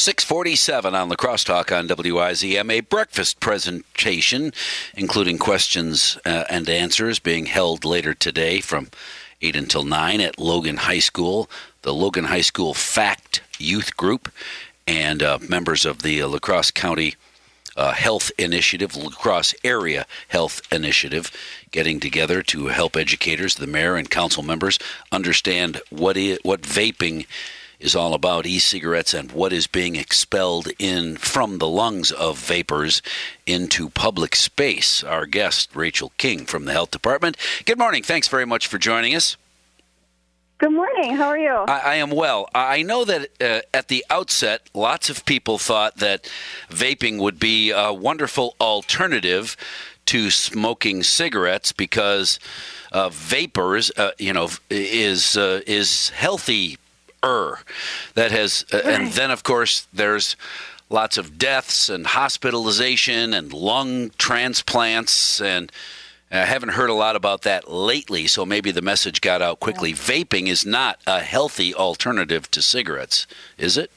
647 on the crosstalk on WIZM, a. Breakfast presentation, including questions uh, and answers, being held later today from 8 until 9 at Logan High School, the Logan High School FACT Youth Group, and uh, members of the uh, La Crosse County uh, Health Initiative, La Crosse Area Health Initiative, getting together to help educators, the mayor, and council members understand what, is, what vaping is all about e-cigarettes and what is being expelled in from the lungs of vapers into public space. Our guest, Rachel King from the Health Department. Good morning. Thanks very much for joining us. Good morning. How are you? I, I am well. I know that uh, at the outset, lots of people thought that vaping would be a wonderful alternative to smoking cigarettes because uh, vapors, uh, you know, is uh, is healthy er that has uh, and then of course there's lots of deaths and hospitalization and lung transplants and I haven't heard a lot about that lately, so maybe the message got out quickly. Yeah. Vaping is not a healthy alternative to cigarettes, is it?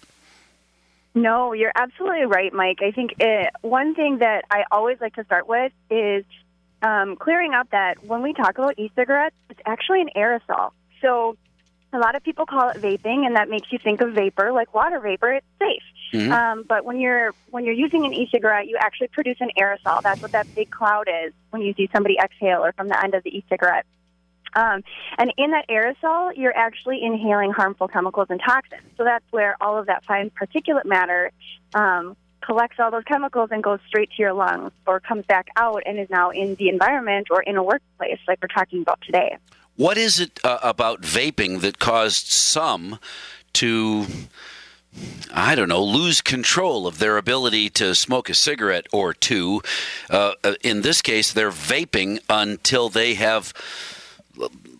No, you're absolutely right, Mike. I think it, one thing that I always like to start with is um, clearing up that when we talk about e cigarettes, it's actually an aerosol. So a lot of people call it vaping, and that makes you think of vapor, like water vapor. It's safe. Mm-hmm. Um, but when you're when you're using an e-cigarette, you actually produce an aerosol. That's what that big cloud is when you see somebody exhale or from the end of the e-cigarette. Um, and in that aerosol, you're actually inhaling harmful chemicals and toxins. So that's where all of that fine particulate matter um, collects all those chemicals and goes straight to your lungs or comes back out and is now in the environment or in a workplace like we're talking about today. What is it uh, about vaping that caused some to, I don't know, lose control of their ability to smoke a cigarette or two? Uh, uh in this case, they're vaping until they have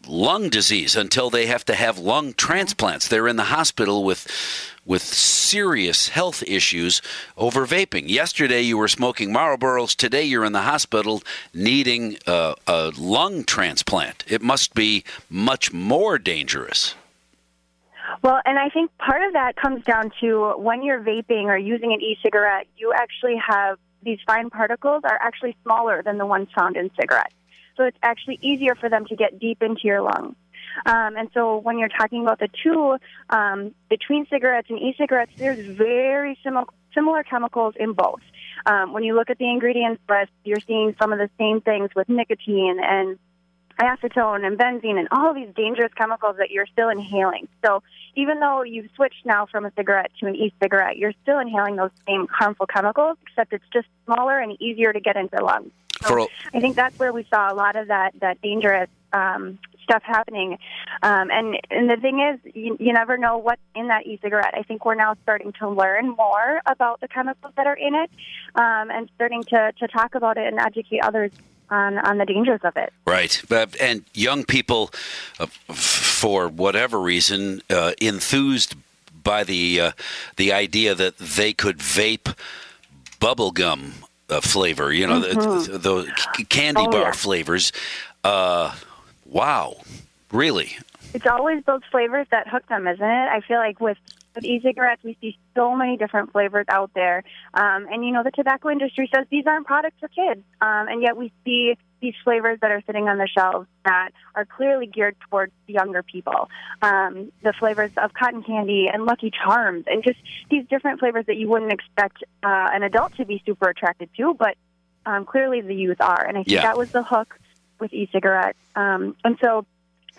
lung disease, until they have to have lung transplants. They're in the hospital with with serious health issues over vaping. Yesterday you were smoking Marlboros. Today you're in the hospital needing a, a lung transplant. It must be much more dangerous. Well, and I think part of that comes down to when you're vaping or using an e-cigarette, you actually have these fine particles are actually smaller than the ones found in cigarettes. So it's actually easier for them to get deep into your lungs. Um, and so when you're talking about the two, um, between cigarettes and e-cigarettes, there's very similar similar chemicals in both. Um, when you look at the ingredients list, you're seeing some of the same things with nicotine and acetone and benzene and all of these dangerous chemicals that you're still inhaling. So even though you've switched now from a cigarette to an e-cigarette, you're still inhaling those same harmful chemicals, except it's just smaller and easier to get into the lungs. So I think that's where we saw a lot of that that dangerous um, stuff happening. Um, and and the thing is, you, you never know what's in that e-cigarette. I think we're now starting to learn more about the chemicals that are in it, um, and starting to to talk about it and educate others on, on the dangers of it. Right. But, and young people, uh, for whatever reason, uh, enthused by the uh, the idea that they could vape bubble gum uh, flavor, you know, mm-hmm. the, the, candy oh, bar yeah. flavors. Wow, really? It's always those flavors that hook them, isn't it? I feel like with with e-cigarettes, we see so many different flavors out there, um, and you know the tobacco industry says these aren't products for kids, um, and yet we see these flavors that are sitting on the shelves that are clearly geared towards younger people. Um, the flavors of cotton candy and Lucky Charms, and just these different flavors that you wouldn't expect uh, an adult to be super attracted to, but um, clearly the youth are. And I think yeah. that was the hook with e-cigarettes. Um, and so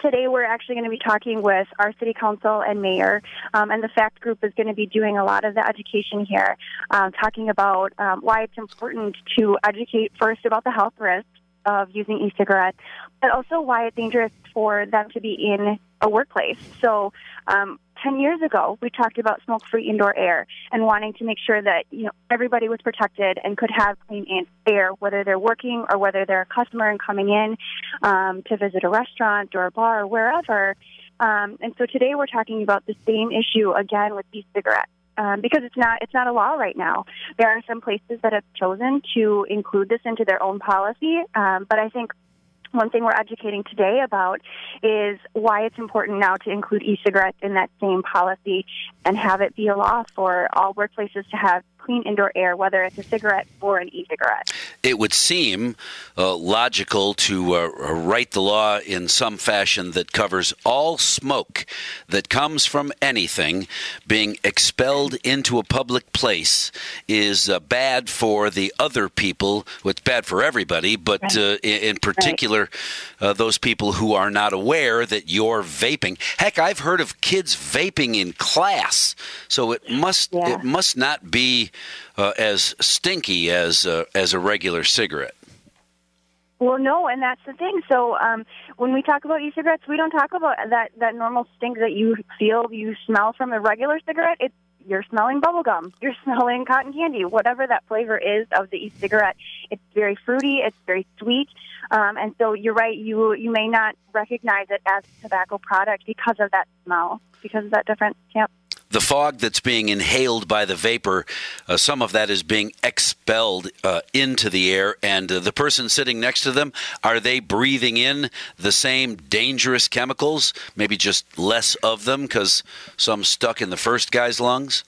today we're actually going to be talking with our city council and mayor, um, and the FACT group is going to be doing a lot of the education here, uh, talking about um, why it's important to educate first about the health risks of using e-cigarettes, but also why it's dangerous for them to be in a workplace. So, um, 10 years ago, we talked about smoke free indoor air and wanting to make sure that, you know, everybody was protected and could have clean air, whether they're working or whether they're a customer and coming in um, to visit a restaurant or a bar or wherever. Um, and so today we're talking about the same issue again with e-cigarettes. Um, because it's not it's not a law right now. There are some places that have chosen to include this into their own policy, um, but I think one thing we're educating today about is why it's important now to include e-cigarettes in that same policy and have it be a law for all workplaces to have clean indoor air, whether it's a cigarette or an e-cigarette. It would seem uh, logical to uh, write the law in some fashion that covers all smoke that comes from anything being expelled into a public place is uh, bad for the other people. Well, it's bad for everybody, but right. Uh, in, in, particular, right. Uh, those people who are not aware that you're vaping. Heck, I've heard of kids vaping in class, so it must yeah. it must not be uh, as stinky as uh, as a regular cigarette. Well, no, and that's the thing. So um, when we talk about e-cigarettes, we don't talk about that that normal stink that you feel you smell from a regular cigarette. It's you're smelling bubblegum, you're smelling cotton candy, whatever that flavor is of the e-cigarette. It's very fruity, it's very sweet, um, and so you're right. You you may not recognize it as a tobacco product because of that smell, because of that difference. Yep the fog that's being inhaled by the vaper, uh, some of that is being expelled uh, into the air, and uh, the person sitting next to them, are they breathing in the same dangerous chemicals? Maybe just less of them because some stuck in the first guy's lungs?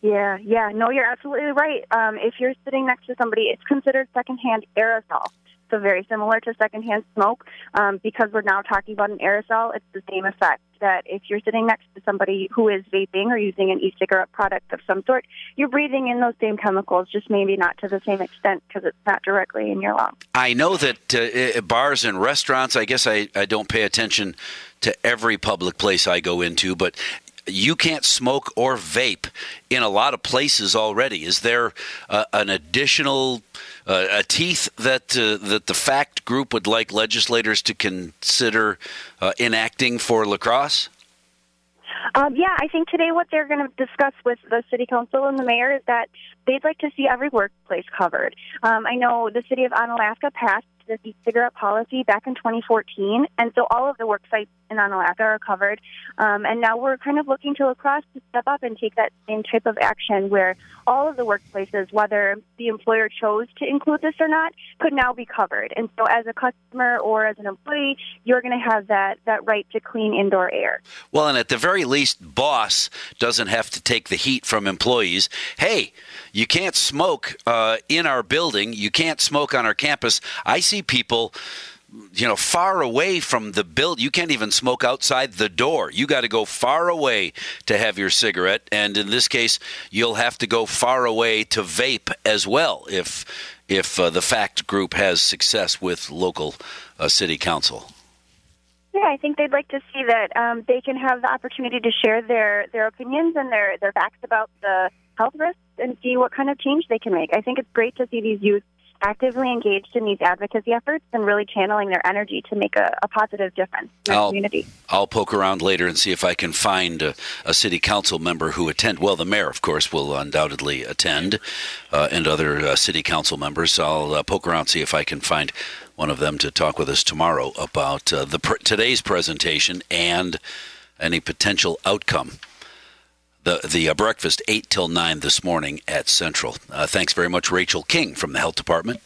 Yeah, yeah. No, you're absolutely right. Um, if you're sitting next to somebody, it's considered secondhand aerosol. So very similar to secondhand smoke. Um, because we're now talking about an aerosol, it's the same effect. That if you're sitting next to somebody who is vaping or using an e-cigarette product of some sort, you're breathing in those same chemicals, just maybe not to the same extent because it's not directly in your lungs. I know that uh, bars and restaurants. I guess I, I don't pay attention to every public place I go into, but you can't smoke or vape in a lot of places already. Is there uh, an additional uh, a teeth that uh, that the fact group would like legislators to consider uh, enacting for La Crosse? Um, yeah, I think today what they're going to discuss with the city council and the mayor is that they'd like to see every workplace covered. Um, I know the city of Onalaska passed this e-cigarette policy back in 2014, and so all of the work sites in Onalaska are covered. Um, and now we're kind of looking to La Crosse to step up and take that same type of action where all of the workplaces, whether the employer chose to include this or not, could now be covered. And so as a customer or as an employee, you're going to have that, that right to clean indoor air. Well, and at the very least, boss doesn't have to take the heat from employees. Hey, you can't smoke uh, in our building. You can't smoke on our campus. I see people you know, far away from the build. You can't even smoke outside the door. You got to go far away to have your cigarette, and in this case, you'll have to go far away to vape as well if if uh, the fact group has success with local uh, city council. Yeah, I think they'd like to see that um, they can have the opportunity to share their their opinions and their their facts about the health risks and see what kind of change they can make. I think it's great to see these youth actively engaged in these advocacy efforts and really channeling their energy to make a, a positive difference in I'll, community. I'll poke around later and see if I can find a, a, city council member who attend. Well, the mayor, of course, will undoubtedly attend, uh, and other uh, city council members. I'll uh, poke around see if I can find one of them to talk with us tomorrow about uh, the pr- today's presentation and any potential outcome the the uh, breakfast eight till nine this morning at Central. Uh, thanks very much, Rachel King from the Health Department.